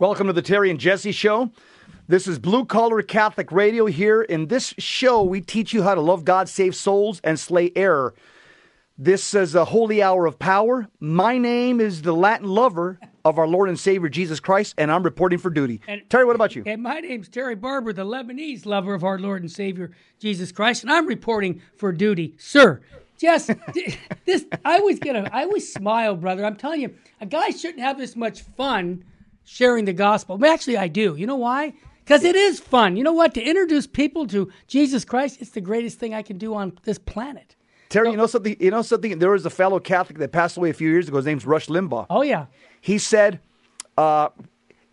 Welcome to the Terry and Jesse Show. This is Blue Collar Catholic Radio here. In this show, we teach you how to love God, save souls, and slay error. This is a holy hour of power. My name is the Latin lover of our Lord and Savior Jesus Christ, and I'm reporting for duty. And- Terry, what about you? And my name's Terry Barber, the Lebanese lover of our Lord and Savior Jesus Christ, and I'm reporting for duty, sir. Jess, this I always get a I always smile, brother. I'm telling you, a guy shouldn't have this much fun sharing the gospel. Well, actually, I do. You know why? Because it is fun. You know what? To introduce people to Jesus Christ, it's the greatest thing I can do on this planet. Terry, you know something? You know something? There was a fellow Catholic that passed away a few years ago. His name's Rush Limbaugh. Oh yeah, He said, uh,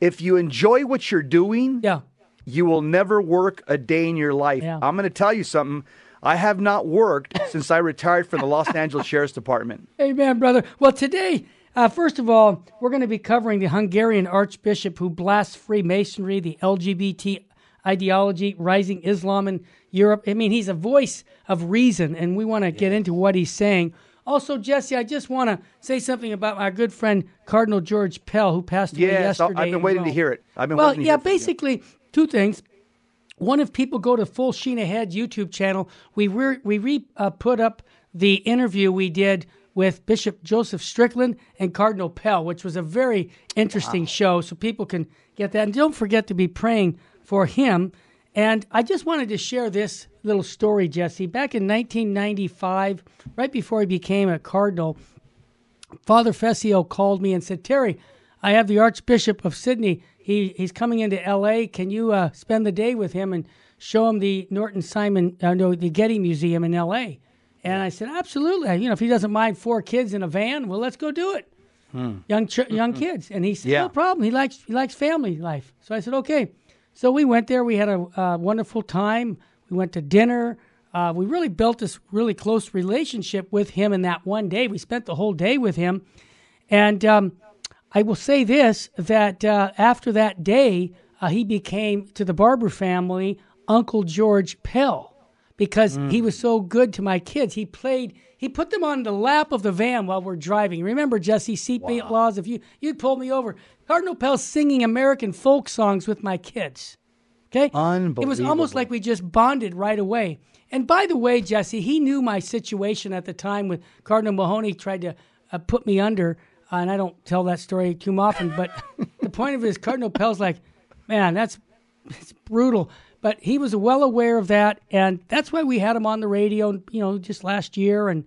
"If you enjoy what you're doing, yeah. you will never work a day in your life. Yeah. I'm going to tell you something. I have not worked since I retired from the Los Angeles Sheriff's Department. Amen, brother. Well, today, uh, first of all, we're going to be covering the Hungarian Archbishop who blasts Freemasonry, the LGBT ideology, rising Islam in Europe. I mean, he's a voice of reason, and we want to get into what he's saying. Also, Jesse, I just want to say something about our good friend Cardinal George Pell, who passed away Yes, yesterday. I've been in waiting to hear it. I've been well, yeah, basically two things. One, if people go to Full Sheen Ahead YouTube channel, we re, we re, uh, put up the interview we did with Bishop Joseph Strickland and Cardinal Pell, which was a very interesting show, so people can get that. And don't forget to be praying for him. And I just wanted to share this little story, Jesse. Back in 1995, right before he became a cardinal, Father Fessio called me and said, Terry, I have the Archbishop of Sydney. He he's coming into L.A. Can you uh, spend the day with him and show him the Norton Simon, uh, no, the Getty Museum in L.A. And I said, absolutely. You know, if he doesn't mind four kids in a van, well, let's go do it. Young ch- young kids, and he said, Yeah. no problem. He likes he likes family life. So I said, okay. So we went there. We had a uh, wonderful time. We went to dinner. Uh, we really built this really close relationship with him in that one day. We spent the whole day with him. And um, I will say this that uh, after that day, uh, he became to the Barber family Uncle George Pell because he was so good to my kids. He played, he put them on the lap of the van while we're driving. Remember, Jesse, seatbelt laws. If you, you'd pull me over. Cardinal Pell singing American folk songs with my kids. Okay? unbelievable. It was almost like we just bonded right away. And by the way, Jesse, he knew my situation at the time when Cardinal Mahony tried to uh, put me under. Uh, and I don't tell that story too often, but the point of it is Cardinal Pell's like, man, that's it's brutal. But he was well aware of that, and that's why we had him on the radio, you know, just last year and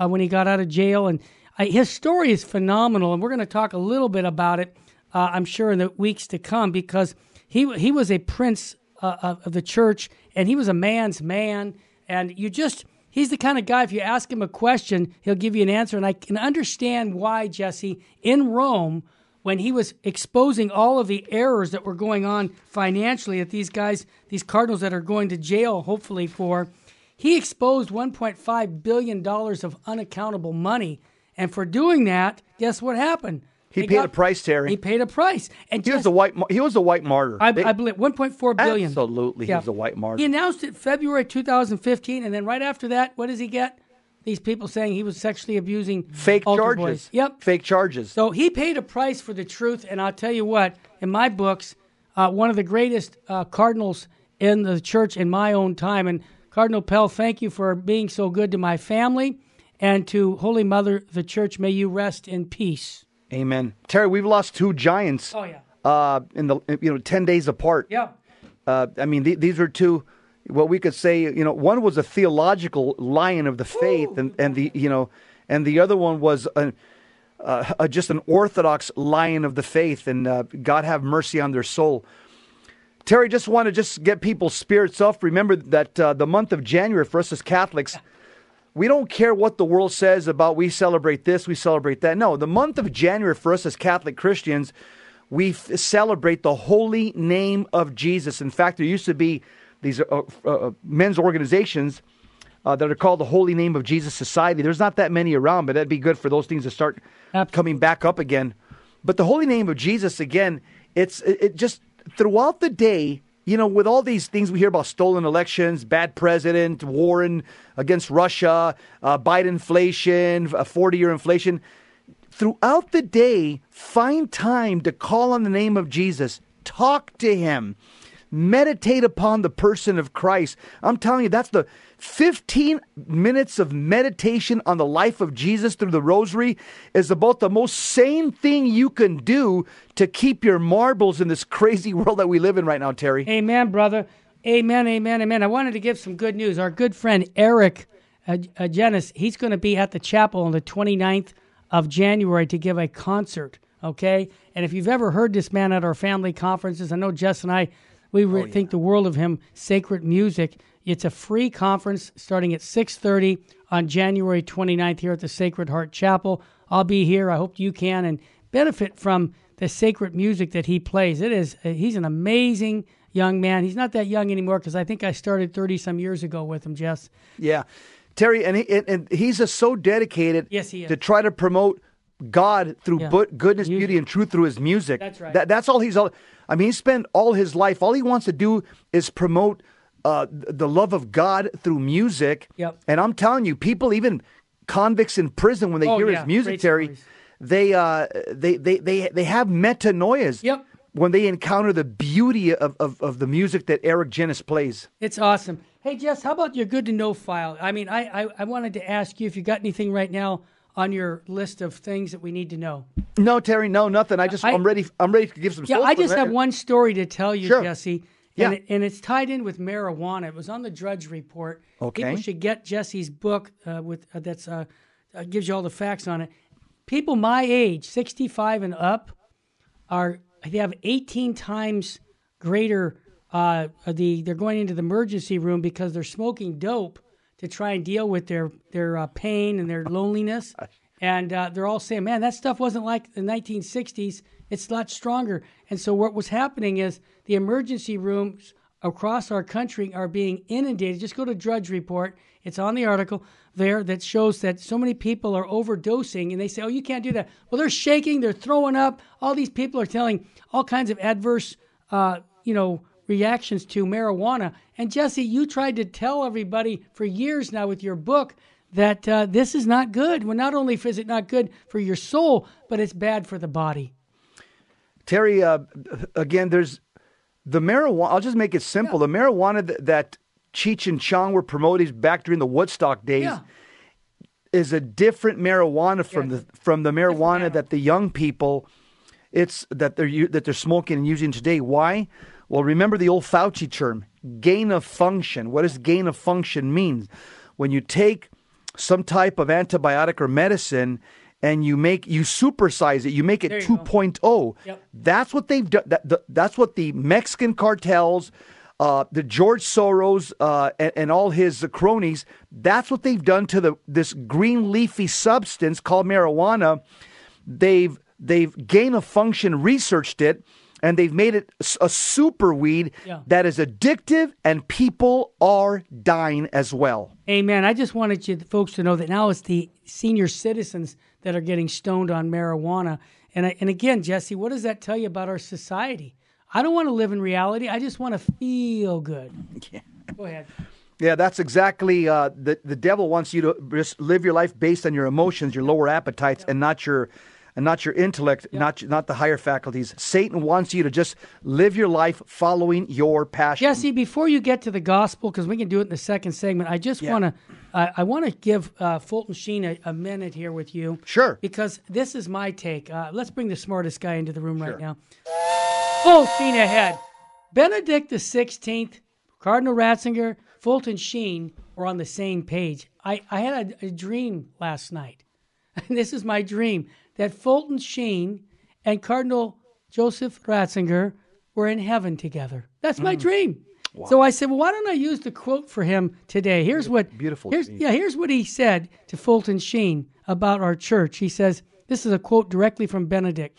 uh, when he got out of jail. And uh, his story is phenomenal, and we're going to talk a little bit about it, uh, I'm sure, in the weeks to come, because he he was a prince uh, of of the church, and he was a man's man, and you just. He's the kind of guy, if you ask him a question, he'll give you an answer. And I can understand why, Jesse, in Rome, when he was exposing all of the errors that were going on financially at these guys, these cardinals that are going to jail, hopefully for, he exposed 1.5 billion dollars of unaccountable money, and for doing that, guess what happened? He They paid got- a price, Terry. He paid a price, and he was just- the white. He was the white martyr. I, They- I believe 1.4 billion. Absolutely, he was the white martyr. He announced it February 2015, and then right after that, what does he get? These people saying he was sexually abusing fake charges. boys. Yep, Fake charges. so he paid a price for the truth, and I'll tell you what, in my books, uh, one of the greatest uh, cardinals in the church in my own time. And Cardinal Pell, thank you for being so good to my family and to Holy Mother, the church. May you rest in peace. Amen. Terry, we've lost two giants. Oh, yeah. Uh, in the you know ten days apart. Yeah. Uh, I mean, th- these are two. What we could say, you know, one was a theological lion of the faith, and, and the you know, and the other one was a, uh, just an orthodox lion of the faith. And uh, God have mercy on their soul. Terry, just want to just get people's spirits up. Remember that uh, the month of January for us as Catholics, we don't care what the world says about we celebrate this, we celebrate that. No, the month of January for us as Catholic Christians, we f- celebrate the holy name of Jesus. In fact, there used to be these uh, uh, men's organizations uh, that are called the Holy Name of Jesus Society. There's not that many around, but that'd be good for those things to start Absolutely. coming back up again. But the Holy Name of Jesus, again, it's it, just throughout the day. You know, with all these things we hear about stolen elections, bad president, war in, against Russia, uh, Biden inflation, a 40 year inflation. throughout the day, find time to call on the name of Jesus, talk to him, meditate upon the person of Christ. I'm telling you, that's the 15 minutes of meditation on the life of Jesus through the rosary is about the most sane thing you can do to keep your marbles in this crazy world that we live in right now, Terry. Amen, brother. Amen, amen, amen. I wanted to give some good news. Our good friend Eric uh, uh, he's going to be at the chapel on the 29th of January to give a concert, okay? And if you've ever heard this man at our family conferences, I know Jess and I, we re- oh, yeah. think the world of him, sacred music. It's a free conference starting at 6:30 on January 29th here at the Sacred Heart Chapel. I'll be here. I hope you can and benefit from the sacred music that he plays. It is uh, he's an amazing young man. He's not that young anymore because I think I started 30 some years ago with him, Jess. Yeah. Terry, and, he, and he's just so dedicated yes, he is. to try to promote God through yeah. goodness, music. beauty, and truth through his music. That's right. That, that's all he's all. I mean, he spent all his life. All he wants to do is promote uh, the love of God through music. Yep. And I'm telling you, people, even convicts in prison, when they oh, hear yeah. his music, Great Terry, stories. they, uh, they they they they have metanoias. Yep. When they encounter the beauty of, of, of the music that Eric Genuis plays. It's awesome. Hey, Jess, how about your good to know file? I mean, I, I, I wanted to ask you if you got anything right now on your list of things that we need to know. No, Terry, no, nothing. I just I, am ready. I'm ready to give some. Yeah, I just have one story to tell you, sure. Jesse. Yeah. And, it, and, it's tied in with marijuana. It was on the Drudge Report. Okay. People should get Jesse's book uh, with uh, that's uh, uh, gives you all the facts on it. People my age, 65 and up, are they have 18 times greater. Uh, the they're going into the emergency room because they're smoking dope to try and deal with their their uh, pain and their loneliness. And they're all saying, "Man, that stuff wasn't like the 1960s. It's a lot stronger." And so what was happening is the emergency rooms across our country are being inundated. Just go to Drudge Report. It's on the article there that shows that so many people are overdosing and they say, oh, you can't do that. Well, they're shaking, they're throwing up. All these people are telling all kinds of adverse, uh, you know, reactions to marijuana. And Jesse, you tried to tell everybody for years now with your book that uh, this is not good. Well, not only is it not good for your soul, but it's bad for the body. Terry, uh, again, there's the marijuana, I'll just make it simple. Yeah. The marijuana that, that Cheech and Chong were promoting back during the Woodstock days yeah. is a different marijuana from yeah. the from the marijuana that the young people it's that they're that they're smoking and using today. Why? Well, remember the old Fauci term, gain of function. What does gain of function mean? When you take some type of antibiotic or medicine and you make you supersize it you make it 2.0 yep. that's what they've done that, the, that's what the mexican cartels uh, the george soros uh, and, and, all his cronies that's what they've done to the this green leafy substance called marijuana they've they've gain of function researched it and they've made it a super weed yeah. that is addictive and people are dying as well amen i just wanted you folks to know that now it's the senior citizens that are getting stoned on marijuana. And, I, and again, Jesse, what does that tell you about our society? I don't want to live in reality. I just want to feel good. Yeah. Go ahead. Yeah, that's exactly uh, the the devil wants you to just live your life based on your emotions, your lower appetites, and not your and not your intellect, not not the higher faculties. Satan wants you to just live your life following your passion. Jesse, before you get to the gospel, because we can do it in the second segment, I just yeah. want to uh, I want to give uh, Fulton Sheen a, a, minute here with you. Sure. Because this is my take. Uh, let's bring the smartest guy into the room sure. right now. Full steam ahead. Benedict the Sixteenth, Cardinal Ratzinger, Fulton Sheen were on the same page. I, I had a, a dream last night. And this is my dream that Fulton Sheen and Cardinal Joseph Ratzinger were in heaven together. That's my mm. dream. Wow. So I said, well, why don't I use the quote for him today? Here's what beautiful. Here's, yeah, here's what he said to Fulton Sheen about our church. He says, this is a quote directly from Benedict.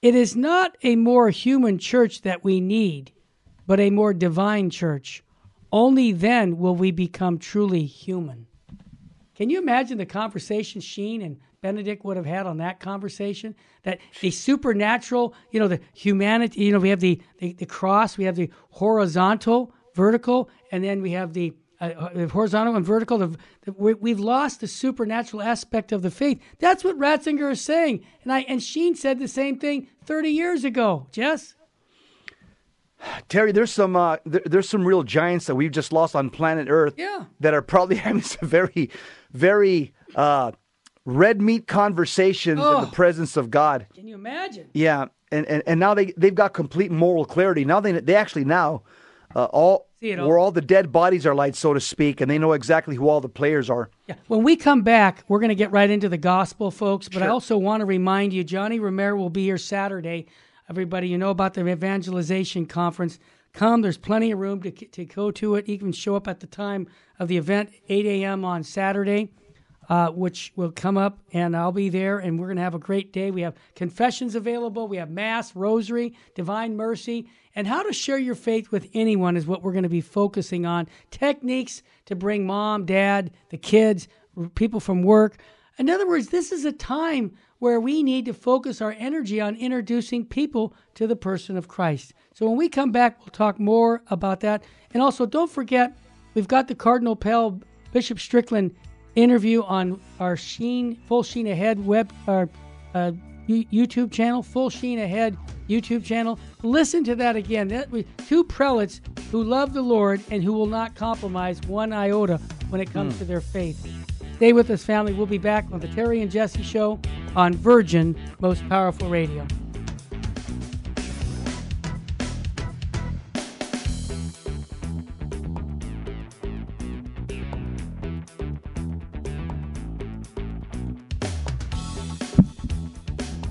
It is not a more human church that we need, but a more divine church. Only then will we become truly human. Can you imagine the conversation Sheen and Benedict would have had on that conversation. That the supernatural, you know, the humanity, you know, we have the, the, the cross, we have the horizontal, vertical, and then we have the uh, horizontal and vertical. The, the, we, have lost the supernatural aspect of the faith. That's what Ratzinger is saying, and I and Sheen said the same thing 30 years ago. Jess. Terry, there's some uh, there, there's some real giants that we've just lost on planet Earth. Yeah. That are probably having some very, very uh, red meat conversations oh. in the presence of God. Can you imagine? Yeah, and, and, and now they they've got complete moral clarity. Now they they actually now uh, all, all where all the dead bodies are light, so to speak, and they know exactly who all the players are. Yeah. When we come back, we're going to get right into the gospel, folks. But sure. I also want to remind you, Johnny Romero will be here Saturday. Everybody, you know about the evangelization conference. Come, there's plenty of room to, to go to it. You can show up at the time of the event, 8 a.m. on Saturday uh, which will come up, and I'll be there, and we're going to have a great day. We have confessions available, we have Mass, Rosary, Divine Mercy, and how to share your faith with anyone is what we're going to be focusing on. Techniques to bring mom, dad, the kids, people from work. In other words, this is a time where we need to focus our energy on introducing people to the person of Christ. So when we come back, we'll talk more about that. And also, don't forget, we've got the Cardinal Pell Bishop Strickland interview on our Sheen Full Sheen Ahead web our uh, YouTube channel, Full Sheen Ahead YouTube channel. Listen to that again. That was two prelates who love the Lord and who will not compromise one iota when it comes mm. to their faith. Stay with us, family. We'll be back on the Terry and Jesse Show on Virgin Most Powerful Radio.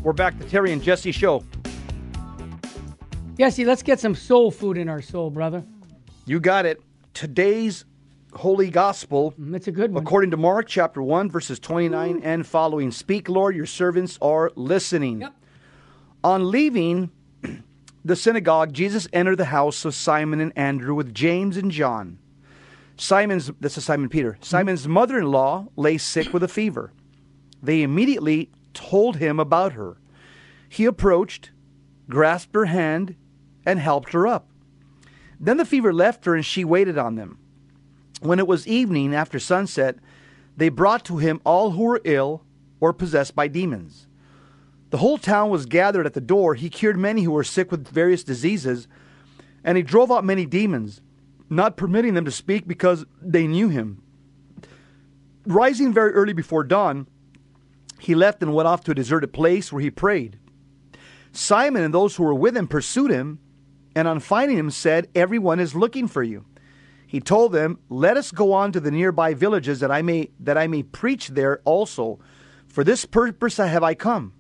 We're back to Terry and Jesse show. Jesse, let's get some soul food in our soul, brother. You got it. Today's holy gospel. Mm, it's a good one. According to Mark chapter 1, verses 29 Ooh. and following. Speak, Lord, your servants are listening. Yep. On leaving the synagogue, Jesus entered the house of Simon and Andrew with James and John. Simon's, this is Simon Peter. Mm-hmm. Simon's mother in law lay sick with a fever. They immediately told him about her. He approached, grasped her hand, and helped her up. Then the fever left her, and she waited on them. When it was evening after sunset, they brought to him all who were ill or possessed by demons. The whole town was gathered at the door. He cured many who were sick with various diseases, and he drove out many demons, not permitting them to speak because they knew him. Rising very early before dawn, he left and went off to a deserted place where he prayed. Simon and those who were with him pursued him, and on finding him said, Everyone is looking for you. He told them, Let us go on to the nearby villages that I may that I may preach there also. For this purpose have I come.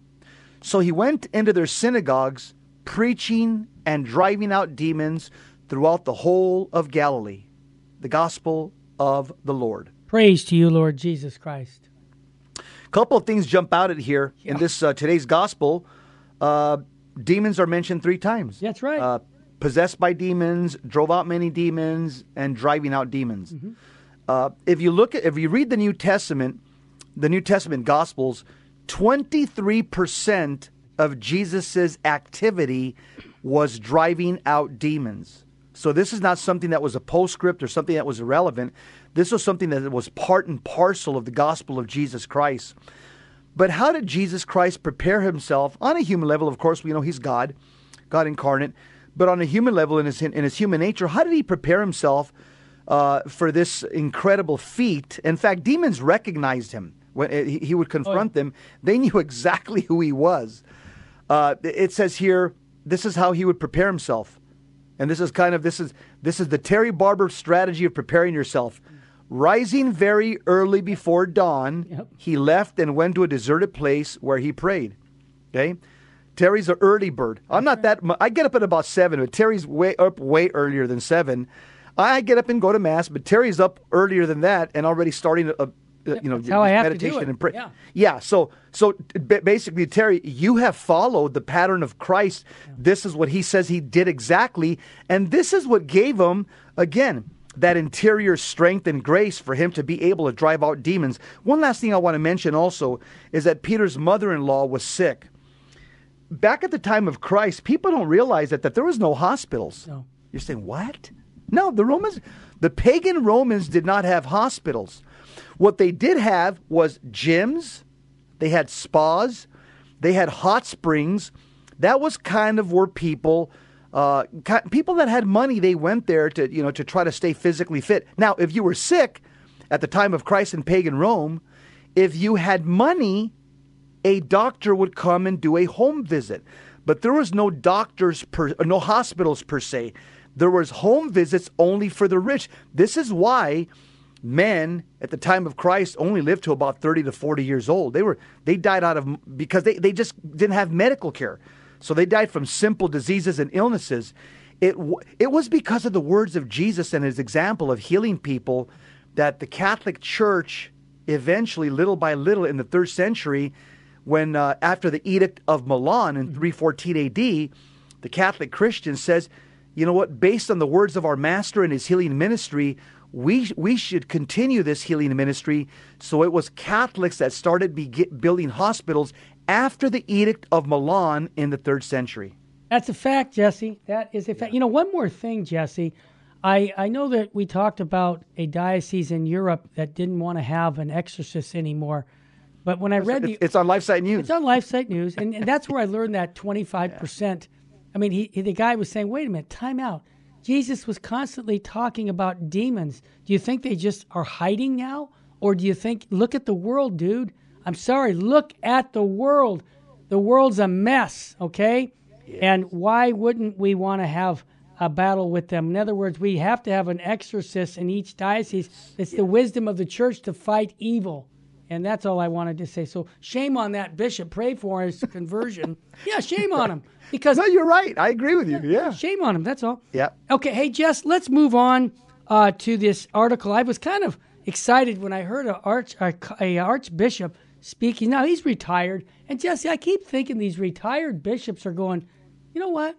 So he went into their synagogues, preaching and driving out demons throughout the whole of Galilee. The gospel of the Lord. Praise to you, Lord Jesus Christ A couple of things jump out at here yeah. in this uh, today's gospel. Uh, demons are mentioned three times. That's right. Uh, possessed by demons, drove out many demons, and driving out demons. Mm-hmm. Uh, if you look at, if you read the New Testament, the New Testament Gospels, twenty three percent of Jesus's activity was driving out demons. So this is not something that was a postscript or something that was irrelevant. This was something that was part and parcel of the gospel of Jesus Christ. But how did Jesus Christ prepare himself on a human level? Of course, we know he's God, God incarnate. But on a human level, in his, in his human nature, how did he prepare himself uh, for this incredible feat? In fact, demons recognized him when uh, he would confront oh. them. They knew exactly who he was. Uh, it says here, this is how he would prepare himself. And this is kind of this is this is the Terry Barber strategy of preparing yourself. Rising very early before dawn, yep. he left and went to a deserted place where he prayed. Okay? Terry's an early bird. I'm not that. I get up at about seven, but Terry's way up way earlier than seven. I get up and go to mass, but Terry's up earlier than that and already starting a, a uh, uh, you know meditation and prayer. Yeah. yeah. So so basically, Terry, you have followed the pattern of Christ. Yeah. This is what he says he did exactly, and this is what gave him again that interior strength and grace for him to be able to drive out demons. One last thing I want to mention also is that Peter's mother in law was sick. Back at the time of Christ, people don't realize that, that there was no hospitals. No. You're saying, what? No, the Romans, the pagan Romans did not have hospitals. What they did have was gyms, they had spas, they had hot springs. That was kind of where people, uh, people that had money, they went there to you know to try to stay physically fit. Now, if you were sick at the time of Christ in pagan Rome, if you had money, a doctor would come and do a home visit. But there was no doctors per, no hospitals per se. There was home visits only for the rich. This is why men at the time of Christ only lived to about 30 to 40 years old. They were they died out of because they, they just didn't have medical care. So they died from simple diseases and illnesses. It it was because of the words of Jesus and his example of healing people that the Catholic Church eventually little by little in the 3rd century when uh, after the edict of Milan in 314 AD the Catholic Christian says, you know what, based on the words of our master and his healing ministry, we, we should continue this healing ministry. So it was Catholics that started building hospitals after the Edict of Milan in the third century. That's a fact, Jesse. That is a fact. You know, one more thing, Jesse. I, I know that we talked about a diocese in Europe that didn't want to have an exorcist anymore. But when I read the. It's on LifeSite News. It's on LifeSite News. And, and that's where I learned that 25%. I mean, he, the guy was saying, wait a minute, time out. Jesus was constantly talking about demons. Do you think they just are hiding now? Or do you think, look at the world, dude? I'm sorry, look at the world. The world's a mess, okay? Yes. And why wouldn't we want to have a battle with them? In other words, we have to have an exorcist in each diocese. It's the wisdom of the church to fight evil. And that's all I wanted to say. So shame on that bishop. Pray for his conversion. yeah, shame on him. Because no, you're right. I agree with you. Yeah, shame on him. That's all. Yeah. Okay. Hey, Jess, let's move on uh, to this article. I was kind of excited when I heard a arch a, a archbishop speaking. Now he's retired, and Jesse, I keep thinking these retired bishops are going. You know what?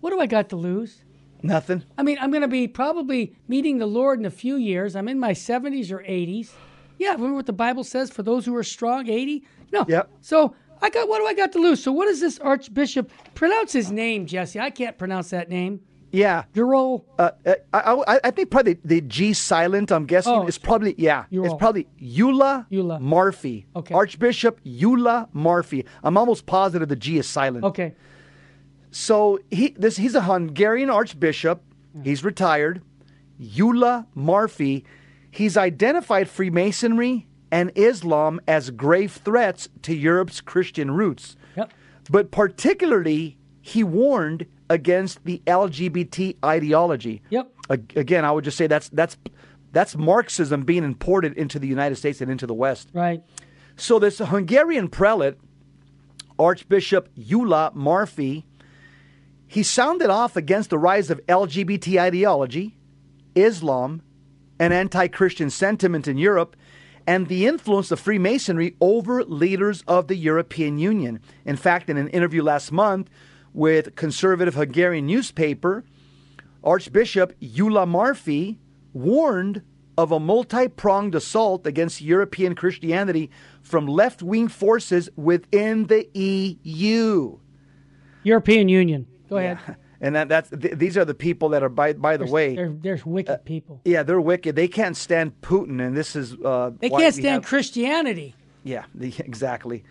What do I got to lose? Nothing. I mean, I'm going to be probably meeting the Lord in a few years. I'm in my 70s or 80s. Yeah, remember what the Bible says for those who are strong, 80? No. Yep. So I got what do I got to lose? So what is this Archbishop pronounce his name, Jesse? I can't pronounce that name. Yeah. Ural. Uh, uh I, I, I, think probably the, G silent, I'm guessing, oh, is probably, yeah. Ural. It's probably Eula, Eula. Marfi. Okay. Archbishop Eula Marfi. I'm almost positive the G is silent. Okay. So he this he's a Hungarian archbishop. He's retired. Eula Marfi He's identified Freemasonry and Islam as grave threats to Europe's Christian roots. Yep. But particularly, he warned against the LGBT ideology. Yep. Again, I would just say that's that's that's Marxism being imported into the United States and into the West. Right. So this Hungarian prelate, Archbishop Eula Marfi, he sounded off against the rise of LGBT ideology, Islam, and anti Christian sentiment in Europe and the influence of Freemasonry over leaders of the European Union. In fact, in an interview last month with conservative Hungarian newspaper, Archbishop Eula Marfi warned of a multi pronged assault against European Christianity from left wing forces within the EU. European Union. Go ahead. Yeah and that, that's th- these are the people that are by by the there's, way they're, they're wicked uh, people. Yeah, they're wicked. They can't stand Putin, and this is uh, they can't stand have, Christianity. Yeah, the, exactly.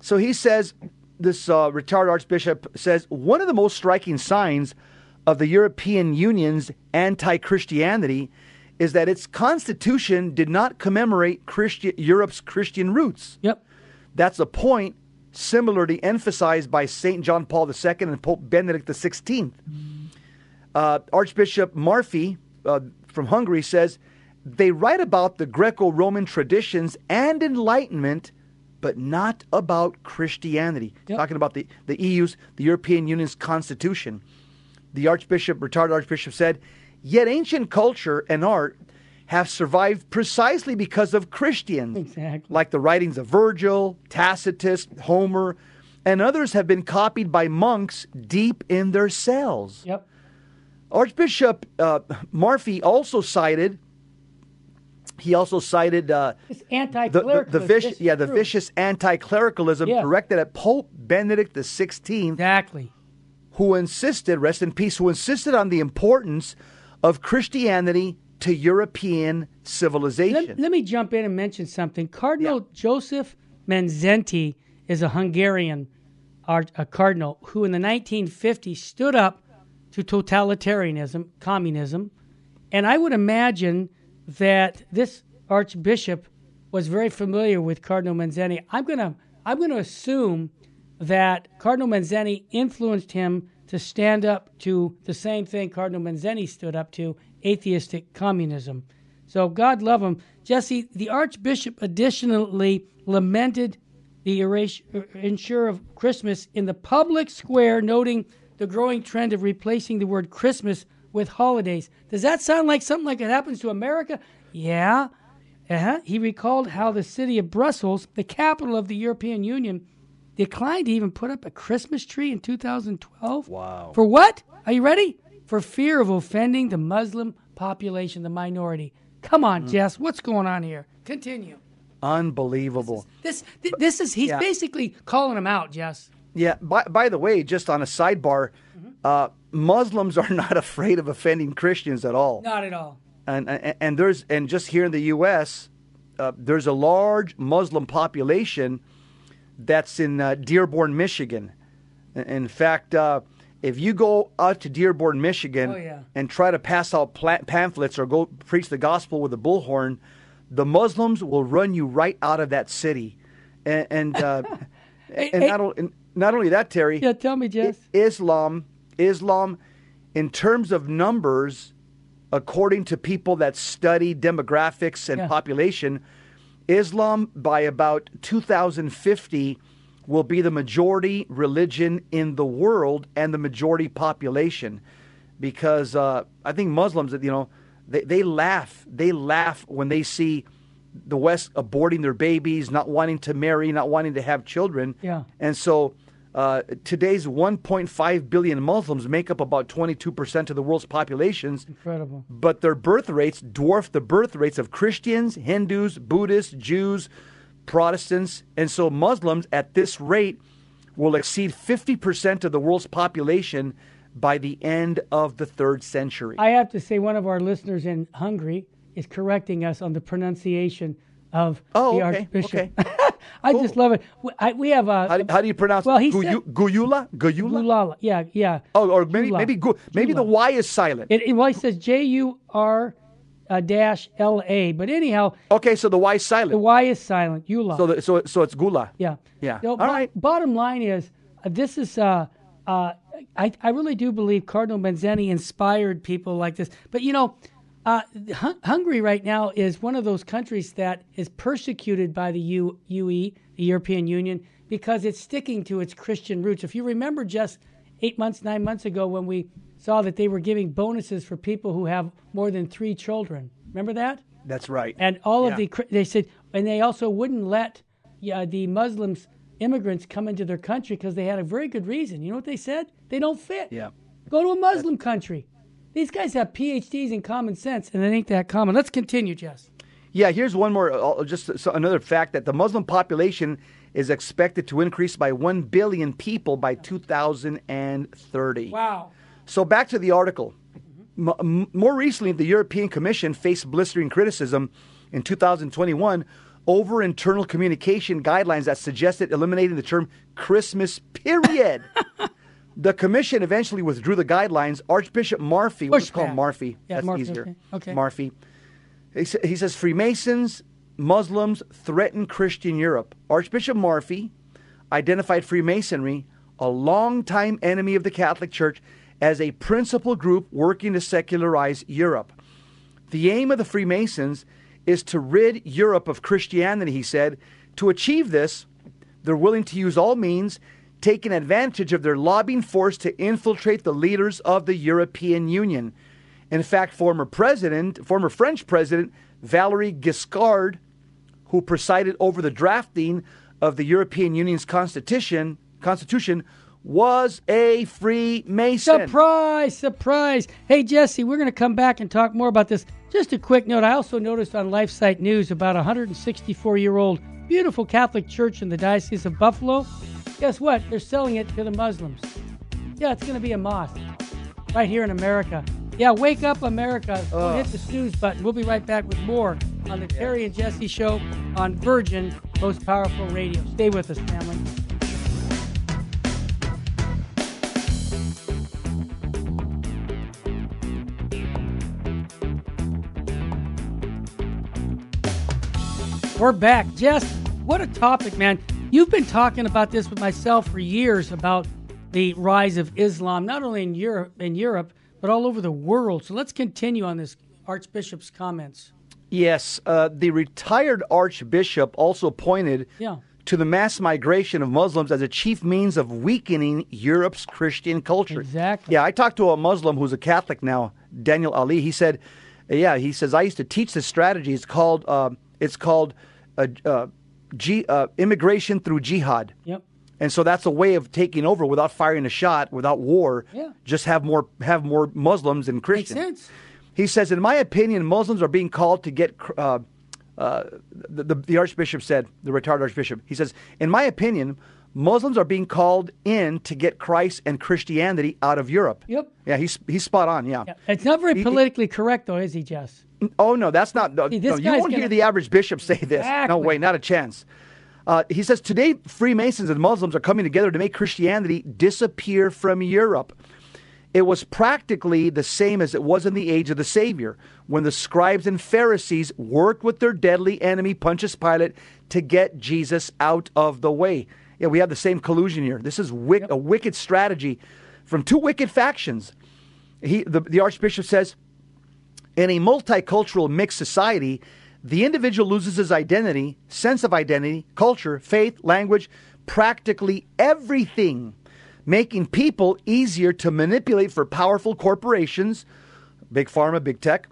So he says this uh, retired archbishop says one of the most striking signs of the European Union's anti-Christianity is that its constitution did not commemorate Christi- Europe's Christian roots. Yep. That's a point similarly emphasized by St. John Paul II and Pope Benedict XVI. Uh, Archbishop Marfi uh, from Hungary says they write about the Greco Roman traditions and Enlightenment, but not about Christianity. Yep. Talking about the, the EU's, the European Union's constitution. The Archbishop, retired Archbishop, said, Yet ancient culture and art have survived precisely because of Christians, exactly. like the writings of Virgil, Tacitus, Homer, and others have been copied by monks deep in their cells. Yep. Archbishop uh, Marfi also cited. He also cited uh, the, the, the vicious, yeah, the vicious anti-clericalism yeah. directed at Pope Benedict XVI. Exactly. Who insisted, rest in peace, who insisted on the importance of Christianity to European civilization. Let, let me jump in and mention something. Cardinal yeah. Joseph Mindszenty is a Hungarian uh, a cardinal who in the 1950s stood up to totalitarianism, communism, and I would imagine that this archbishop was very familiar with Cardinal Mindszenty. I'm going to I'm going to assume that Cardinal Mindszenty influenced him to stand up to the same thing Cardinal Mindszenty stood up to, atheistic communism. So God love him. Jesse, the Archbishop additionally lamented the erasure of Christmas in the public square, noting the growing trend of replacing the word Christmas with holidays. Does that sound like something like it happens to America? Yeah. Uh-huh. He recalled how the city of Brussels, the capital of the European Union, declined to even put up a Christmas tree in 2012. Wow. For what? Are you ready? For fear of offending the Muslim population, the minority. Come on, mm. Jess, what's going on here? Continue. Unbelievable. This is, this, this is he's yeah. basically calling them out, Jess. Yeah. By, by the way, just on a sidebar, mm-hmm. uh, Muslims are not afraid of offending Christians at all. Not at all. And and, and there's and just here in the U.S., uh, there's a large Muslim population that's in uh, Dearborn, Michigan. In fact, uh, if you go out to Dearborn, Michigan, oh, yeah. and try to pass out pamphlets or go preach the gospel with a bullhorn, the Muslims will run you right out of that city. And and, uh, hey, and, hey. Not, and, not, only that, Terry. Yeah, tell me, Jess. Islam, Islam, in terms of numbers, according to people that study demographics and yeah. population Islam, by about 2050, will be the majority religion in the world and the majority population. Because uh, I think Muslims, you know, they, they laugh. They laugh when they see the West aborting their babies, not wanting to marry, not wanting to have children. Yeah. And so uh, today's 1.5 billion Muslims make up about 22% of the world's populations. Incredible. But their birth rates dwarf the birth rates of Christians, Hindus, Buddhists, Jews, Protestants. And so Muslims at this rate will exceed 50% of the world's population by the end of the third century. I have to say, one of our listeners in Hungary is correcting us on the pronunciation of oh, the okay, Archbishop. Okay. I cool. just love it. I, we have a. How do, how do you pronounce? Well, he Guyu, said, Guyula. Guyula. Gulala. Yeah, yeah. Oh, or maybe Gula. maybe gu, maybe Gula. the Y is silent. It, it, well, he says J U R uh, dash L A. But anyhow. Okay, so the Y is silent. The Y is silent. Gula. So the, so so it's Gula. Yeah. Yeah. So, All bo- right. Bottom line is, uh, this is. Uh, uh, I, I really do believe Cardinal Mindszenty inspired people like this. But you know, uh, Hungary right now is one of those countries that is persecuted by the U- UE, the European Union, because it's sticking to its Christian roots. If you remember just eight months, nine months ago when we saw that they were giving bonuses for people who have more than three children. Remember that? That's right. And all yeah. of the, they said, and they also wouldn't let yeah, the Muslims, immigrants come into their country because they had a very good reason. You know what they said? They don't fit. Yeah. Go to a Muslim country. These guys have PhDs in common sense, and it ain't that common. Let's continue, Jess. Yeah, here's one more, uh, just another fact that the Muslim population is expected to increase by 1 billion people by 2030. Wow. So back to the article. M- more recently, the European Commission faced blistering criticism in 2021 over internal communication guidelines that suggested eliminating the term Christmas period. The commission eventually withdrew the guidelines. Archbishop Marfy, what's called Marfy, yeah, that's easier. Okay. Marfy. He, he says Freemasons, Muslims threaten Christian Europe. Archbishop Marfy identified Freemasonry, a longtime enemy of the Catholic Church, as a principal group working to secularize Europe. The aim of the Freemasons is to rid Europe of Christianity, he said. To achieve this, they're willing to use all means taking advantage of their lobbying force to infiltrate the leaders of the European Union. In fact, former president, former French president Valery Giscard, who presided over the drafting of the European Union's constitution, constitution was a Freemason. Surprise, surprise. Hey, Jesse, we're going to come back and talk more about this. Just a quick note I also noticed on LifeSite News about a 164 year old beautiful Catholic church in the Diocese of Buffalo Guess what? They're selling it to the Muslims. Yeah, it's going to be a mosque right here in America. Yeah, wake up, America. Don't hit the snooze button. We'll be right back with more on the Terry and Jesse Show on Virgin, most powerful radio. Stay with us, family. We're back. Jess, what a topic, man. You've been talking about this with myself for years about the rise of Islam, not only in Europe, in Europe, but all over the world. So let's continue on this Archbishop's comments. Yes, uh, the retired Archbishop also pointed Yeah. to the mass migration of Muslims as a chief means of weakening Europe's Christian culture. Exactly. Yeah, I talked to a Muslim who's a Catholic now, Daniel Ali. He said, "Yeah, he says I used to teach this strategy. It's called uh, it's called uh, uh, G, uh, immigration through jihad." Yep. And so that's a way of taking over without firing a shot, without war. Yeah. Just have more have more Muslims Makes Christians. sense. He says, in my opinion, Muslims are being called to get. Uh, uh, the, the, the Archbishop said, the retired Archbishop, he says, in my opinion, Muslims are being called in to get Christ and Christianity out of Europe. Yep. Yeah, he's he's spot on. Yeah. Yeah. It's not very He- he- politically correct, though, is he, Jess? Oh no, that's not. No, See, no, you won't hear gonna- the average bishop say this. No way, not a chance. Uh, he says today Freemasons and Muslims are coming together to make Christianity disappear from Europe. It was practically the same as it was in the age of the Savior, when the scribes and Pharisees worked with their deadly enemy Pontius Pilate to get Jesus out of the way. Yeah, we have the same collusion here. This is wick- a wicked strategy from two wicked factions. He, the, the Archbishop says, in a multicultural mixed society, the individual loses his identity, sense of identity, culture, faith, language, practically everything, making people easier to manipulate for powerful corporations, big pharma, big tech,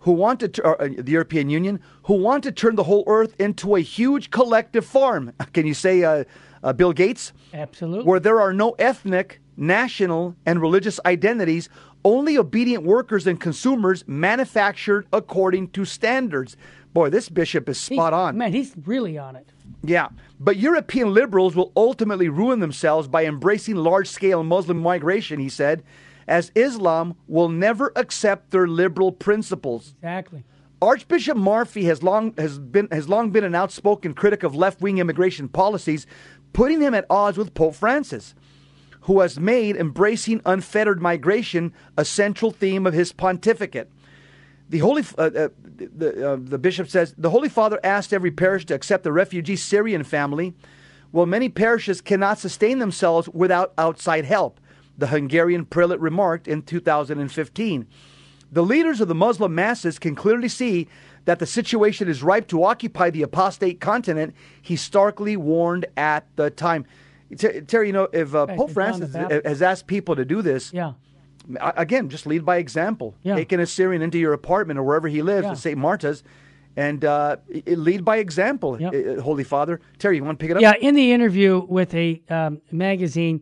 who want to, uh, the European Union, who want to turn the whole earth into a huge collective farm. Can you say uh, uh, Bill Gates? Absolutely. where there are no ethnic, national, and religious identities, only obedient workers and consumers manufactured according to standards. Boy, this bishop is He's- spot on. Man, he's really on it. Yeah. But European liberals will ultimately ruin themselves by embracing large scale Muslim migration, he said, as Islam will never accept their liberal principles. Exactly. Archbishop Murphy has long has been has long been an outspoken critic of left-wing immigration policies, putting him at odds with Pope Francis, who has made embracing unfettered migration a central theme of his pontificate. The Holy uh, uh, the, uh, the bishop says the Holy Father asked every parish to accept the refugee Syrian family. Well, many parishes cannot sustain themselves without outside help. The Hungarian prelate remarked in 2015. The leaders of the Muslim masses can clearly see that the situation is ripe to occupy the apostate continent. He starkly warned at the time. Terry, you know, if uh, Pope Francis has asked people to do this, Yeah. again, just lead by example. Yeah. Taking a Syrian into your apartment or wherever he lives Yeah. at St. Marta's, and uh, lead by example, Yep. uh, Holy Father. Terry, you want to pick it up? Yeah, in the interview with a um, magazine,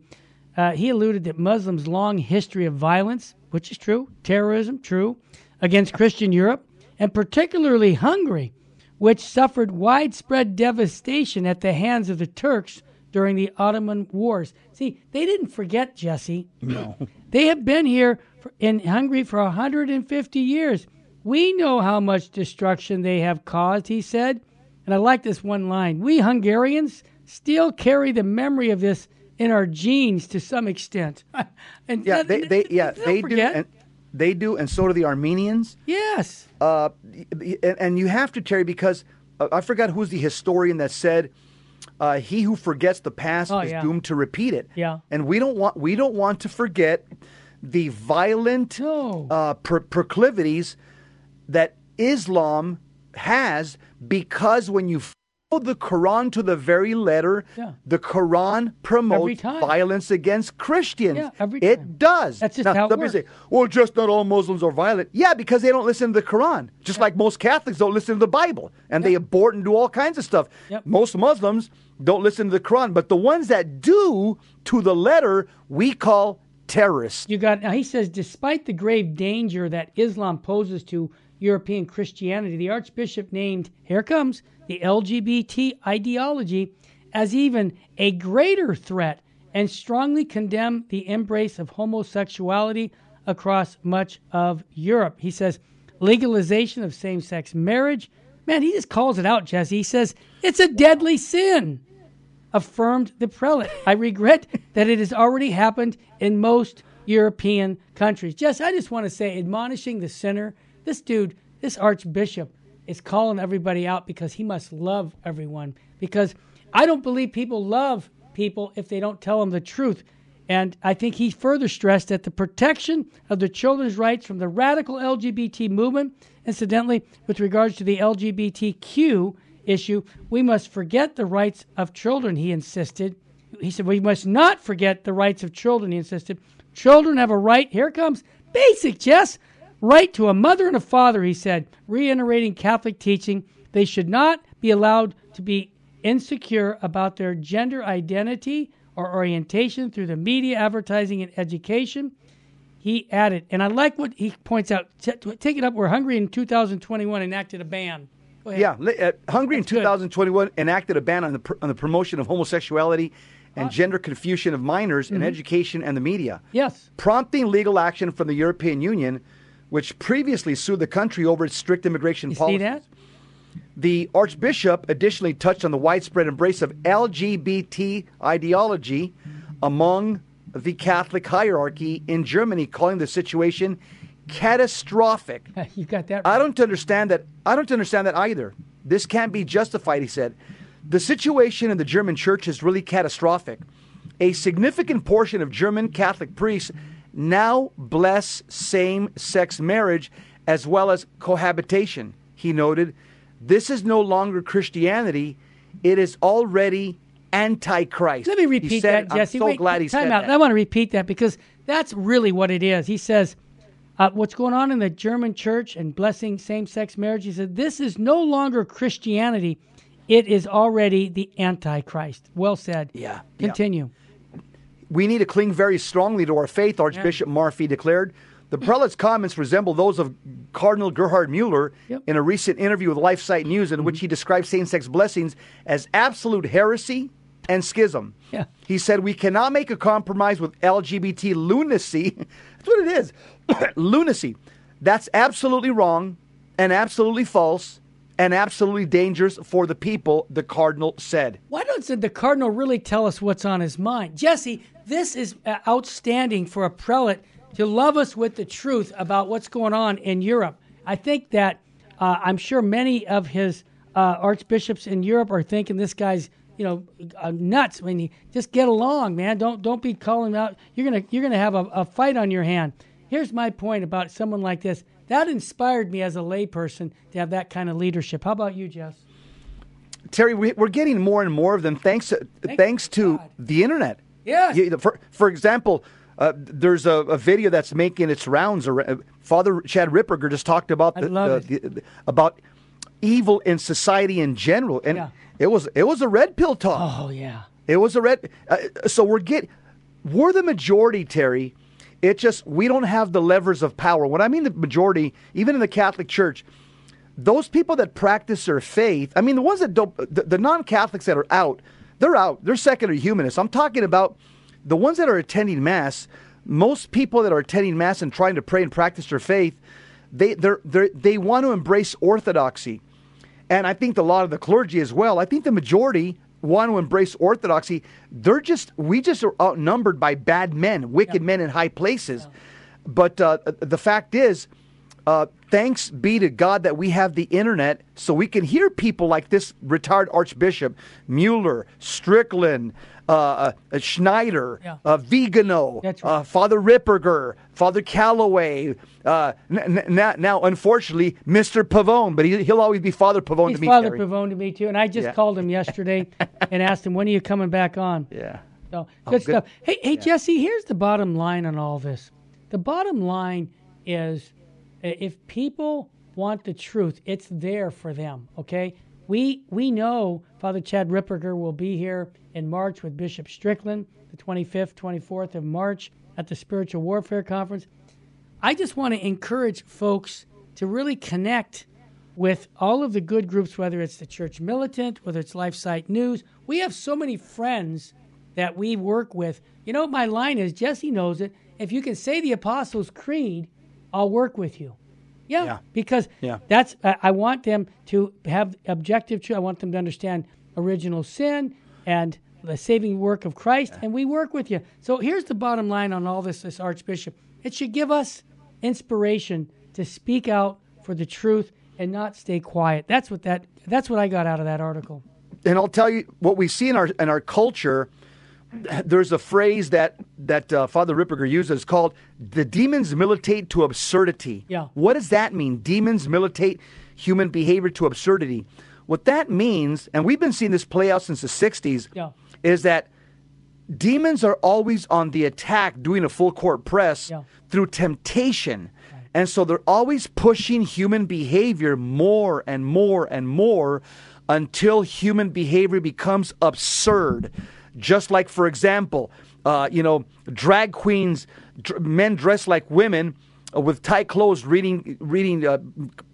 uh, he alluded that Muslims' long history of violence, which is true, terrorism, true, against Christian Europe, and particularly Hungary, which suffered widespread devastation at the hands of the Turks during the Ottoman Wars. See, they didn't forget, Jesse. No. They have been here for, in Hungary for 150 years. We know how much destruction they have caused, he said. And I like this one line. We Hungarians still carry the memory of this in our genes to some extent. and yeah, that- they, they yeah they do, and they do, and so do the Armenians. yes. Uh, and, and you have to, Terry, because uh, I forgot who's the historian that said, uh, "He who forgets the past Oh, is yeah. doomed to repeat it." Yeah. and we don't want we don't want to forget the violent No. uh, pro- proclivities that Islam has, because when you the Quran to the very letter, Yeah. the Quran promotes violence against Christians. Yeah, every time. It does. That's just now, how it works. say, well, just not all Muslims are violent. Yeah, because they don't listen to the Quran. Just like most Catholics don't listen to the Bible and they abort and do all kinds of stuff. Yep. Most Muslims don't listen to the Quran, but the ones that do to the letter, we call terrorists. You got now he says despite the grave danger that Islam poses to European Christianity, the Archbishop named here comes the LGBT ideology as even a greater threat and strongly condemned the embrace of homosexuality across much of Europe. He says legalization of same sex marriage. Man, he just calls it out, Jesse. He says it's a deadly sin, affirmed the prelate. I regret that it has already happened in most European countries. Jess, I just want to say, admonishing the sinner, this dude, this archbishop, is calling everybody out because he must love everyone. Because I don't believe people love people if they don't tell them the truth. And I think he further stressed that the protection of the children's rights from the radical LGBT movement, incidentally, with regards to the LGBTQ issue, we must forget the rights of children, he insisted. He said, We must not forget the rights of children, he insisted. Children have a right, here comes basic, Jess, right to a mother and a father, he said, reiterating Catholic teaching. They should not be allowed to be insecure about their gender identity or orientation through the media, advertising, and education. He added, and I like what he points out. Take it up where Hungary in 2021 enacted a ban. Yeah, uh, Hungary That's in 2021 good. enacted a ban on the on the promotion of homosexuality and uh, gender confusion of minors mm-hmm. in education and the media. Yes, prompting legal action from the European Union, which previously sued the country over its strict immigration you policies. See that? The Archbishop additionally touched on the widespread embrace of LGBT ideology among the Catholic hierarchy in Germany, calling the situation catastrophic. you got that. Right. I don't understand that. I don't understand that either. This can't be justified, he said. The situation in the German church is really catastrophic. A significant portion of German Catholic priests now bless same sex marriage as well as cohabitation, he noted, this is no longer Christianity. It is already antichrist. Let me repeat said, that, Jesse. I'm so Wait, glad he time said out. that. I want to repeat that because that's really what it is. He says, uh, what's going on in the German church and blessing same sex marriage? He said, this is no longer Christianity. It is already the Antichrist. Well said. Yeah. Continue. Yeah. We need to cling very strongly to our faith, Archbishop yeah. Marfie declared. The prelate's comments resemble those of Cardinal Gerhard Mueller yep. in a recent interview with LifeSite News, in mm-hmm. which he described same sex blessings as absolute heresy and schism. Yeah. He said, We cannot make a compromise with LGBT lunacy. That's what it is lunacy. That's absolutely wrong and absolutely false and absolutely dangerous for the people, the cardinal said. Why doesn't the cardinal really tell us what's on his mind? Jesse, this is uh, outstanding for a prelate to love us with the truth about what's going on in Europe. I think that uh, I'm sure many of his uh, archbishops in Europe are thinking this guy's you know uh, nuts. When you just get along, man. Don't don't be calling out. You're gonna you're gonna have a, a fight on your hand. Here's my point about someone like this. That inspired me as a layperson to have that kind of leadership. How about you, Jess? Terry, we, are getting more and more of them thanks to, Thank thanks to God. the internet. Yes. For, for example, uh, there's a, a, video that's making its rounds. Around, Father Chad Ripperger just talked about the, the, the, about evil in society in general, and yeah. it was it was a red pill talk. Oh yeah, it was a red. Uh, so we're get we're the majority, Terry. It just we don't have the levers of power. When I mean the majority, even in the Catholic Church, those people that practice their faith. I mean the ones that don't, the, the non-Catholics that are out, they're out. They're secular humanists. I'm talking about the ones that are attending Mass, most people that are attending Mass and trying to pray and practice their faith, they they're, they're, they want to embrace orthodoxy. And I think a lot of the clergy as well. I think the majority want to embrace orthodoxy. They're just we just are outnumbered by bad men, wicked yeah. men in high places. Yeah. But uh, the fact is, uh, thanks be to God that we have the internet so we can hear people like this retired Archbishop Mueller, Strickland, uh, uh, Schneider, yeah. uh, Vigano, right. Uh, Father Ripperger, Father Calloway. Uh, n- n- now, unfortunately, Mr. Pavone, but he, will always be Father Pavone He's to me. He's Father Terry. Pavone to me too, and I just yeah. called him yesterday and asked him when are you coming back on. Yeah. So oh, good, oh, stuff. Hey, hey, yeah. Jesse. Here's the bottom line on all this. The bottom line is, if people want the truth, it's there for them. Okay. We we know Father Chad Ripperger will be here in March with Bishop Strickland, the 25th, 24th of March at the Spiritual Warfare Conference. I just want to encourage folks to really connect with all of the good groups, whether it's the Church Militant, whether it's LifeSite News. We have so many friends that we work with. You know my line is? Jesse knows it. if you can say the Apostles' Creed, I'll work with you. Yeah, Yeah. because Yeah. that's I, I want them to have objective truth. I want them to understand original sin and the saving work of Christ, and we work with you. So here's the bottom line on all this, this Archbishop. It should give us inspiration to speak out for the truth and not stay quiet. That's what that that's what I got out of that article. and I'll tell you what we see in our in our culture. There's a phrase that that uh, Father Ripperger uses called "the demons militate to absurdity." Yeah. What does that mean? Demons militate human behavior to absurdity. What that means, and we've been seeing this play out since the '60s, Yeah. is that demons are always on the attack, doing a full court press Yeah. through temptation. And so they're always pushing human behavior more and more and more until human behavior becomes absurd. Just like, for example, uh, you know, drag queens, dr- men dressed like women uh, with tight clothes, reading reading uh,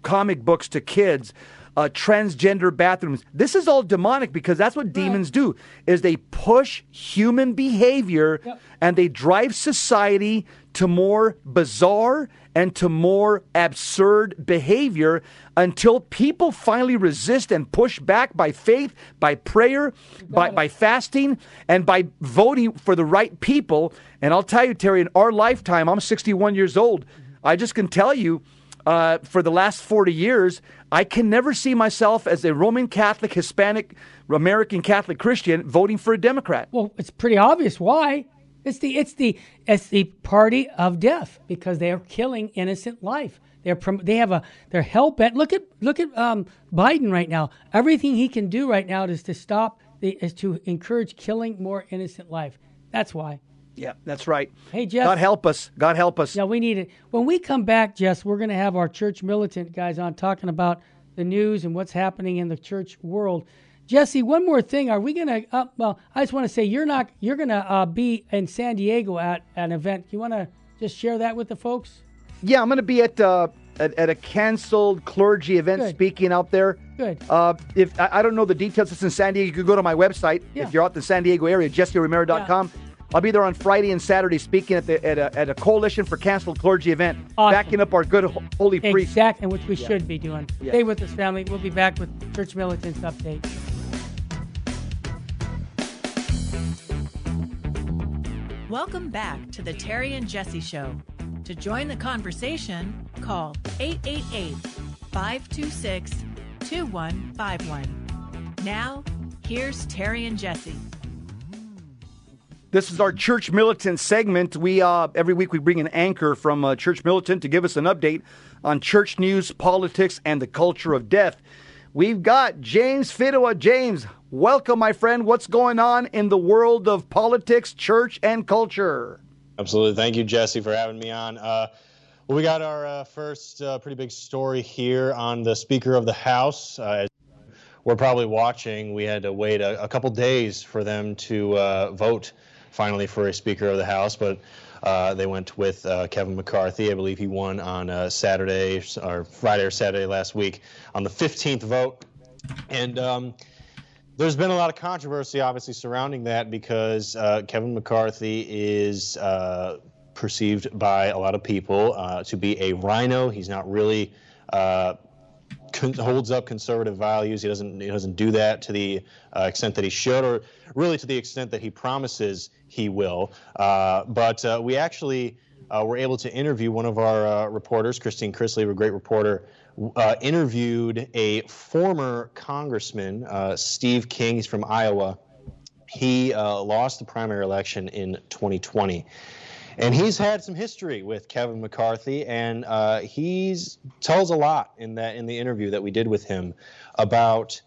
comic books to kids, uh, transgender bathrooms. This is all demonic because that's what demons do: is they push human behavior Yep. and they drive society to more bizarre and to more absurd behavior until people finally resist and push back by faith, by prayer, by, by fasting, and by voting for the right people. And I'll tell you, Terry, in our lifetime, I'm 61 years old. I just can tell you, uh, for the last 40 years, I can never see myself as a Roman Catholic, Hispanic, American Catholic Christian voting for a Democrat. Well, it's pretty obvious why. It's the it's the it's the party of death because they are killing innocent life. They're they have a they're hell bent. Look at look at um, Biden right now. Everything he can do right now is to stop the, is to encourage killing more innocent life. That's why. Yeah, that's right. Hey, Jeff. God help us. God help us. Yeah, we need it. When we come back, Jess, we're going to have our church militant guys on talking about the news and what's happening in the church world. Jesse, one more thing. Are we going to? Uh, well, I just want to say you're not. You're going to uh, be in San Diego at an event. You want to just share that with the folks? Yeah, I'm going to be at, uh, at at a canceled clergy event Good. speaking out there. Good. Uh, if I, I don't know the details, it's in San Diego. You can go to my website Yeah. if you're out in the San Diego area, jesseromero.com. I'll be there on Friday and Saturday speaking at the at a, at a coalition for canceled clergy event, Awesome. backing up our good ho- holy priest. Exactly, which we should be doing. Yeah. Stay with us, family. We'll be back with church militants update. Welcome back to the Terry and Jesse Show. To join the conversation, call 888 526 2151. Now, here's Terry and Jesse. This is our church militant segment. We uh, every week we bring an anchor from uh, church militant to give us an update on church news, politics, and the culture of death. We've got James Fidoa. James, welcome, my friend. What's going on in the world of politics, church, and culture? Absolutely. Thank you, Jesse, for having me on. Uh, well, we got our uh, first uh, pretty big story here on the Speaker of the House. Uh, we're probably watching, we had to wait a, a couple days for them to uh, vote finally for a Speaker of the House, but uh, they went with uh, Kevin McCarthy. I believe he won on uh, Saturday or Friday or Saturday last week on the 15th vote. And um, there's been a lot of controversy, obviously, surrounding that because uh, Kevin McCarthy is uh, perceived by a lot of people uh, to be a rhino. He's not really con- holds up conservative values. He doesn't he doesn't do that to the extent that he should, or really to the extent that he promises he will. Uh, but uh, we actually uh, were able to interview one of our reporters, Christine Chrisley, a great reporter. Interviewed a former congressman, Steve King. He's from Iowa. He lost the primary election in 2020 and he's had some history with Kevin McCarthy, and uh, he's tells a lot in that in the interview that we did with him about.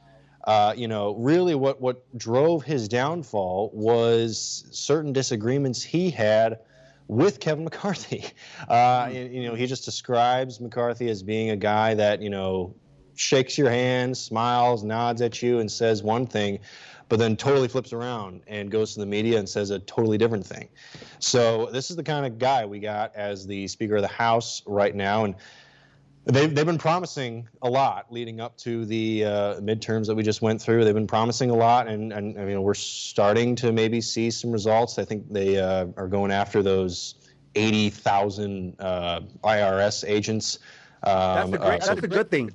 Uh, you know, really, what what drove his downfall was certain disagreements he had with Kevin McCarthy. Uh, and, you know, he just describes McCarthy as being a guy that you know shakes your hand, smiles, nods at you, and says one thing, but then totally flips around and goes to the media and says a totally different thing. So this is the kind of guy we got as the Speaker of the House right now, and they've they've been promising a lot leading up to the uh, midterms that we just went through. They've been promising a lot, and and I mean we're starting to maybe see some results. I think they uh, are going after those 80,000 uh, IRS agents. Um, that's a great. Uh, that's a good thing.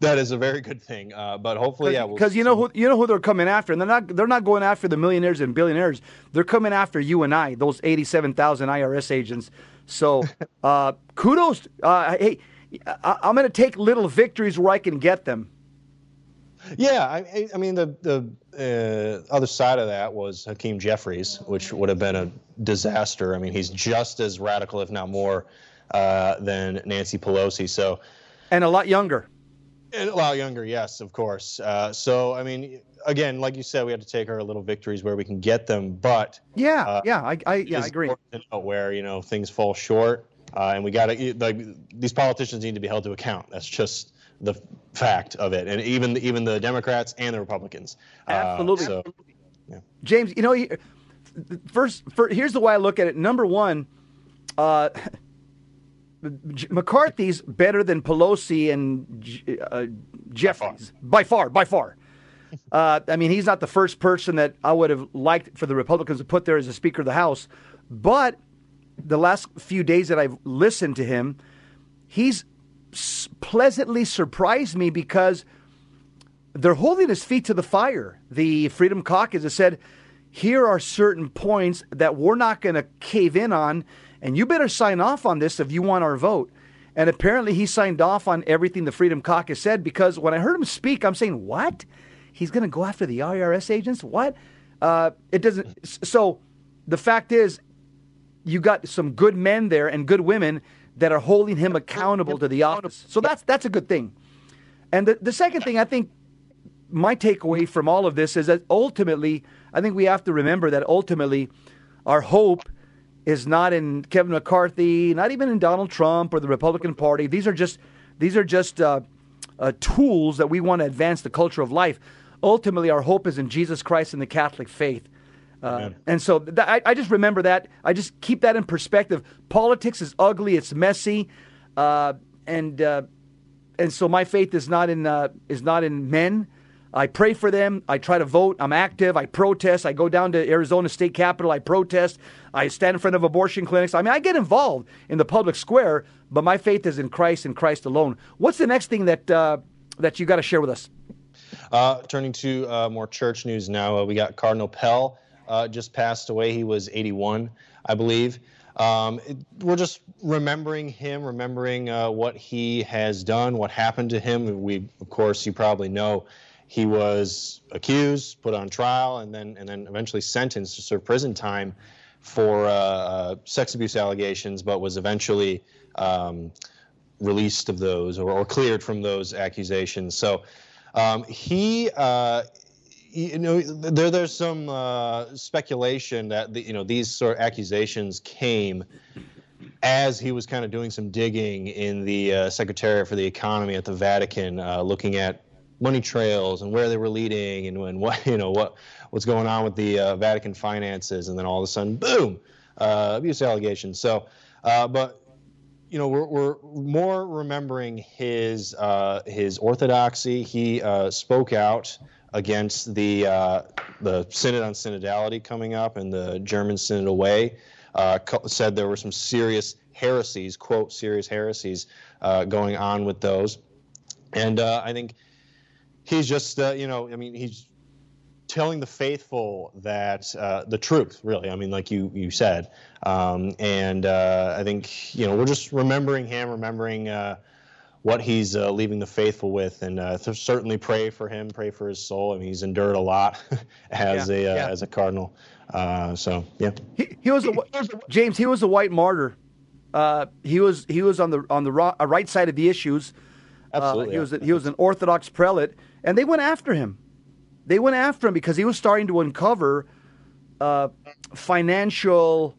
That is a very good thing. Uh, but hopefully, yeah, because we'll, you know who you know who they're coming after, and they're not they're not going after the millionaires and billionaires. They're coming after you and I, those eighty-seven thousand IRS agents. So, uh, kudos. Uh, hey, I, am going to take little victories where I can get them. Yeah, I, I mean the the uh, other side of that was Hakeem Jeffries, which would have been a disaster. I mean, he's just as radical, if not more, uh, than Nancy Pelosi. So, and a lot younger. And a lot younger, yes, of course. Uh, so, I mean, again, like you said, we have to take our little victories where we can get them. But yeah, uh, yeah, I, I yeah, I agree. Where you know things fall short, uh, and we got to like these politicians need to be held to account. That's just the fact of it, and even even the Democrats and the Republicans. Uh, Absolutely. So, yeah. James, you know, first, first, here's the way I look at it. Number one, uh, McCarthy's better than Pelosi and uh, Jeffries by far, by far. Uh, I mean, he's not the first person that I would have liked for the Republicans to put there as a Speaker of the House, but the last few days that I've listened to him, he's pleasantly surprised me because they're holding his feet to the fire. The Freedom Caucus has said, here are certain points that we're not going to cave in on, and you better sign off on this if you want our vote. And apparently, he signed off on everything the Freedom Caucus said because when I heard him speak, I'm saying, what? He's going to go after the IRS agents? What? Uh, it doesn't. So the fact is, you got some good men there and good women that are holding him accountable to the office. So that's that's a good thing. And the, the second thing I think my takeaway from all of this is that ultimately I think we have to remember that ultimately our hope is not in Kevin McCarthy, not even in Donald Trump or the Republican Party. These are just these are just uh, uh, tools that we want to advance the culture of life. Ultimately, our hope is in Jesus Christ and the Catholic faith. Uh, and so th- I, I, just remember that. I just keep that in perspective. Politics is ugly. It's messy, uh, and uh, and so my faith is not in uh, is not in men. I pray for them. I try to vote. I'm active. I protest. I go down to Arizona State Capitol. I protest. I stand in front of abortion clinics. I mean, I get involved in the public square, but my faith is in Christ and Christ alone. What's the next thing that uh, that you got to share with us? Uh, turning to more church news now, we got Cardinal Pell uh, just passed away. He was 81, I believe. Um, it, we're just remembering him, remembering uh, what he has done, what happened to him. We, of course, you probably know he was accused, put on trial, and then and then eventually sentenced to serve prison time for uh, uh sex abuse allegations, but was eventually um, released of those or, or, cleared from those accusations. So um, he uh, you know, there there's some uh, speculation that the, you know these sort of accusations came as he was kind of doing some digging in the uh, Secretariat for the Economy at the Vatican, uh, looking at money trails and where they were leading and, and what you know what what's going on with the uh, Vatican finances, and then all of a sudden, boom, uh, abuse allegations. So, uh, but you know, we're, we're more remembering his his orthodoxy. He spoke out against the uh, the synod on synodality coming up and the German synodal away, Uh, said there were some serious heresies, quote, serious heresies uh, going on with those. And uh, I think he's just, uh, you know, I mean, he's telling the faithful that uh, the truth, really. I mean, like you you said, um, and I think you know we're just remembering him, remembering what he's uh, leaving the faithful with, and uh, certainly pray for him, pray for his soul. I mean, he's endured a lot as yeah, a uh, yeah. as a cardinal. Uh, so yeah, he, he was a, James. He was a white martyr. Uh, he was he was on the on the uh, right side of the issues. Absolutely, he was a, he was an Orthodox prelate, and they went after him. They went after him because he was starting to uncover financial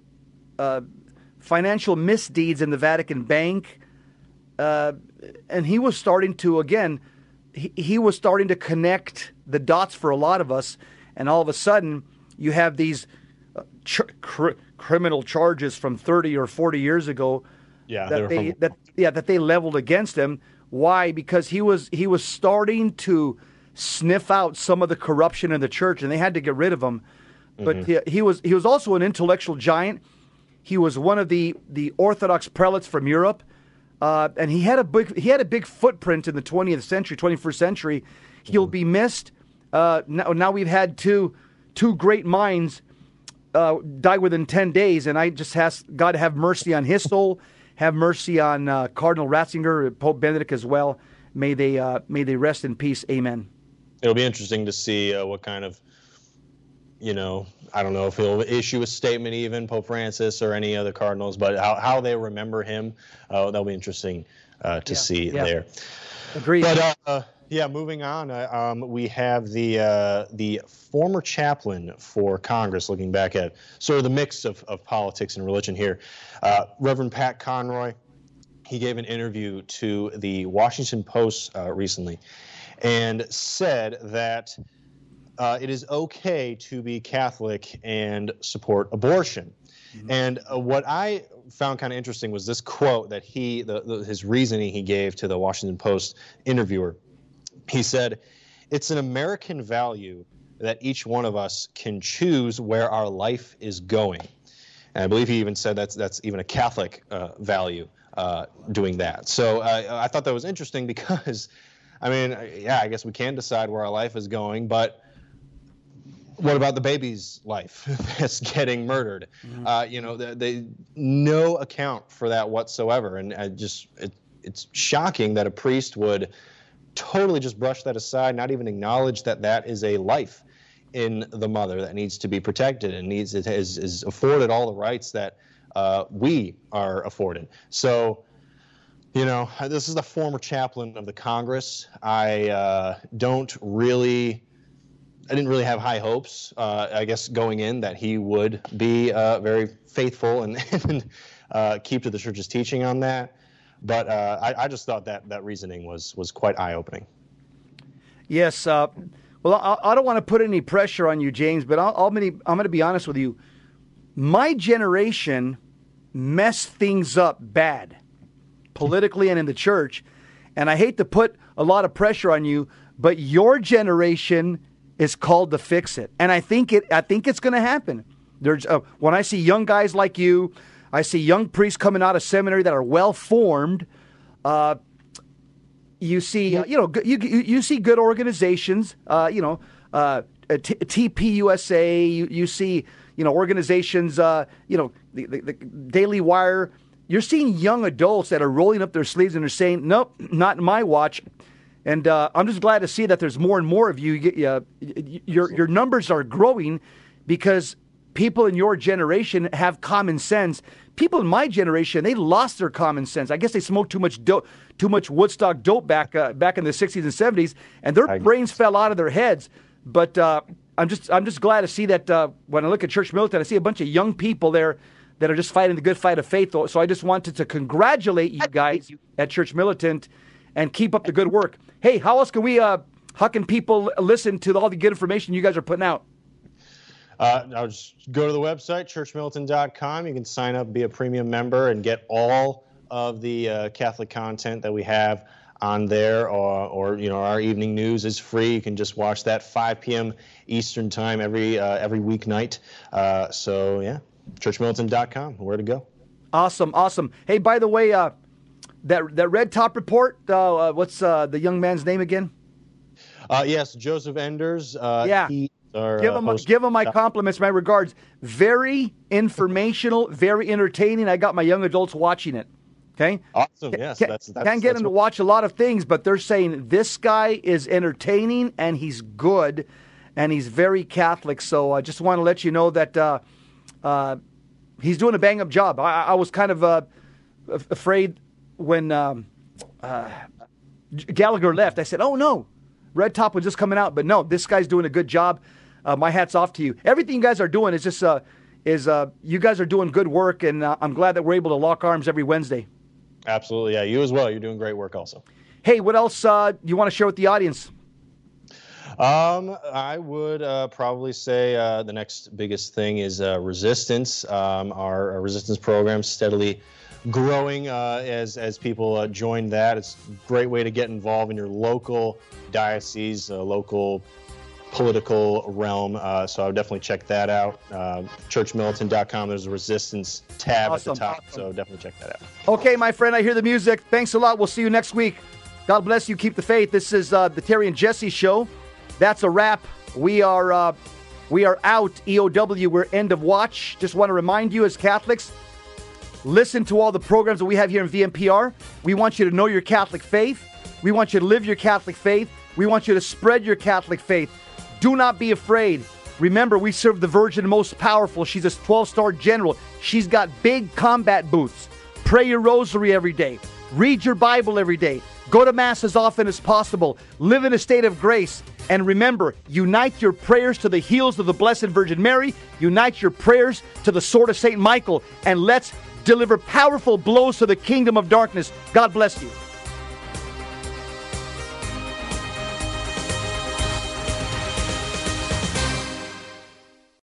financial misdeeds in the Vatican Bank. Uh, and he was starting to again he, he was starting to connect the dots for a lot of us. And all of a sudden you have these uh, ch- cr- criminal charges from 30 or 40 years ago yeah, that they, from... that yeah that they leveled against him. Why? Because he was he was starting to sniff out some of the corruption in the church and they had to get rid of him. But mm-hmm. he, he was he was also an intellectual giant. He was one of the the Orthodox prelates from Europe, uh, and he had a big he had a big footprint in the 20th century, 21st century. He'll be missed. Uh, now, now we've had two two great minds uh, die within 10 days, and I just ask God to have mercy on his soul, have mercy on uh, Cardinal Ratzinger, Pope Benedict as well. May they uh, may they rest in peace. Amen. It'll be interesting to see uh, what kind of, you know, I don't know if he'll issue a statement, even Pope Francis or any other cardinals, but how, how they remember him, uh, that'll be interesting uh, to Yeah, see yeah. there. Agreed. But uh, yeah, moving on, uh, um, we have the uh, the former chaplain for Congress, looking back at sort of the mix of, of politics and religion here, uh, Reverend Pat Conroy. He gave an interview to the Washington Post uh, recently, and said that uh, it is okay to be Catholic and support abortion. And uh, what I found kind of interesting was this quote that he, the, the, his reasoning he gave to the Washington Post interviewer. He said, It's an American value that each one of us can choose where our life is going. And I believe he even said that's, that's even a Catholic uh, value uh, doing that. So uh, I thought that was interesting because, I mean, yeah, I guess we can decide where our life is going, but what about the baby's life that's getting murdered? Uh, you know, they, they no account for that whatsoever, and I just it, it's shocking that a priest would totally just brush that aside, not even acknowledge that that is a life in the mother that needs to be protected and needs is, is, is afforded all the rights that uh, we are afforded. So. You know, this is the former chaplain of the Congress. I uh, don't really I didn't really have high hopes, uh, I guess, going in that he would be uh, very faithful and, and uh, keep to the church's teaching on that. But uh, I, I just thought that that reasoning was was quite eye opening. Yes. Uh, well, I, I don't want to put any pressure on you, James, but I'll, I'm going to be honest with you. My generation messed things up bad, politically and in the church. And I hate to put a lot of pressure on you, but your generation is called to fix it. And I think it. I think it's going to happen. There's uh, when I see young guys like you, I see young priests coming out of seminary that are well formed. Uh, you see, uh, you know, you, you you see good organizations, uh, you know, uh, T- TPUSA. You, you see, you know, organizations, uh, you know, the, the, the Daily Wire. You're seeing young adults that are rolling up their sleeves and are saying, "Nope, not in my watch." And uh, I'm just glad to see that there's more and more of you. You- Uh, your your numbers are growing because people in your generation have common sense. People in my generation, they lost their common sense. I guess they smoked too much dope, too much Woodstock dope back uh, back in the 60s and 70s, and their I- brains fell out of their heads. But uh, I'm just I'm just glad to see that uh, when I look at Church Militant, I see a bunch of young people there that are just fighting the good fight of faith. So I just wanted to congratulate you guys at Church Militant and keep up the good work. Hey, how else can we? Uh, how can people listen to all the good information you guys are putting out? Uh, I'll just go to the website, churchmilitant.com. You can sign up, be a premium member, and get all of the uh, Catholic content that we have on there. Or, or, you know, our evening news is free. You can just watch that 5 p.m. Eastern time every uh, every weeknight. Uh, so yeah, churchmilitant.com Where to go? Awesome, awesome. Hey, by the way, uh, that that red top report. Uh, uh, what's uh, the young man's name again? Uh, yes, Joseph Enders. Uh, Yeah. He, our, Give uh, him host- give him my compliments, my regards. Very informational, very entertaining. I got my young adults watching it. Okay. Awesome. Yes, Can't, that's, that's can't get that's them to watch a lot of things, but they're saying this guy is entertaining and he's good, and he's very Catholic. So I just want to let you know that uh, uh, he's doing a bang up job. I, I was kind of uh, afraid when um, uh, Gallagher left. I said, "Oh no, Red Top was just coming out," but no, this guy's doing a good job. Uh, my hats off to you. Everything you guys are doing is just uh, is uh, you guys are doing good work, and uh, I'm glad that we're able to lock arms every Wednesday. Absolutely. Yeah, you as well. You're doing great work also. Hey, what else uh, you want to share with the audience? Um, I would uh, probably say uh, the next biggest thing is uh, resistance. Um, our, our resistance program steadily growing uh, as as people uh, join that. It's a great way to get involved in your local diocese, uh, local political realm. Uh, so I would definitely check that out. Uh, churchmilitant.com. There's a resistance tab Awesome, at the top. awesome. So definitely check that out. Okay, my friend, I hear the music. Thanks a lot. We'll see you next week. God bless you. Keep the faith. This is uh, the Terry and Jesse show. That's a wrap. We are uh, we are out. EOW. We're end of watch. Just want to remind you, as Catholics, listen to all the programs that we have here in VMPR. We want you to know your Catholic faith. We want you to live your Catholic faith. We want you to spread your Catholic faith. Do not be afraid. Remember, we serve the Virgin Most Powerful. She's a 12 star general. She's got big combat boots. Pray your rosary every day. Read your Bible every day. Go to Mass as often as possible. Live in a state of grace. And remember, unite your prayers to the heels of the Blessed Virgin Mary. Unite your prayers to the sword of St. Michael. And let's deliver powerful blows to the kingdom of darkness. God bless you.